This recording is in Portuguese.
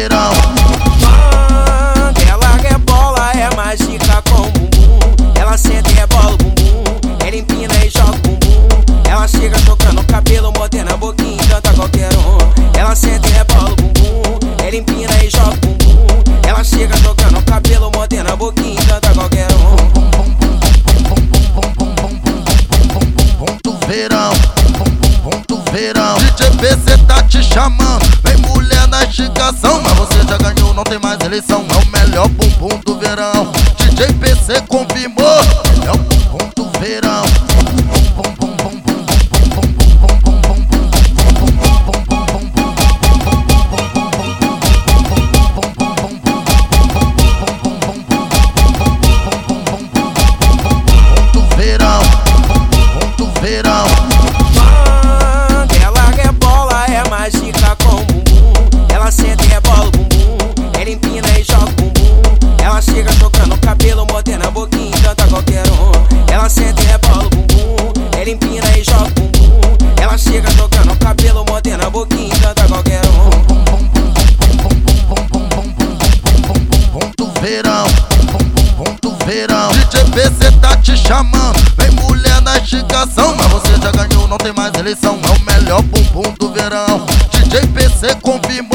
parceirão. Ah, ela é mágica com o bumbum. Ela senta rebola o bumbum. Ela empina e joga o bumbum. Ela chega tocando o cabelo, modena boquinha e canta qualquer um. Ela senta rebola o bumbum. Ela empina e joga o bumbum. Ela chega tocando o cabelo, mordendo boquinha e canta qualquer um. Verão, verão, DJ B, cê tá te chamando, vem mas você já ganhou, não tem mais eleição. É o melhor bumbum do verão. DJ PC confirmou, é o bumbum do verão. Verão, verão. Ela chega tocando o cabelo, mordendo a boquinha Canta qualquer um Ela senta e rebola o bumbum Ela empina e joga o bumbum Ela chega tocando o cabelo, mordendo a boquinha Canta qualquer um do verão, do verão. DJ PC tá te chamando, vem mulher na indicação, mas você já ganhou, não tem mais eleição. É o melhor bumbum do verão. DJ PC confirmou,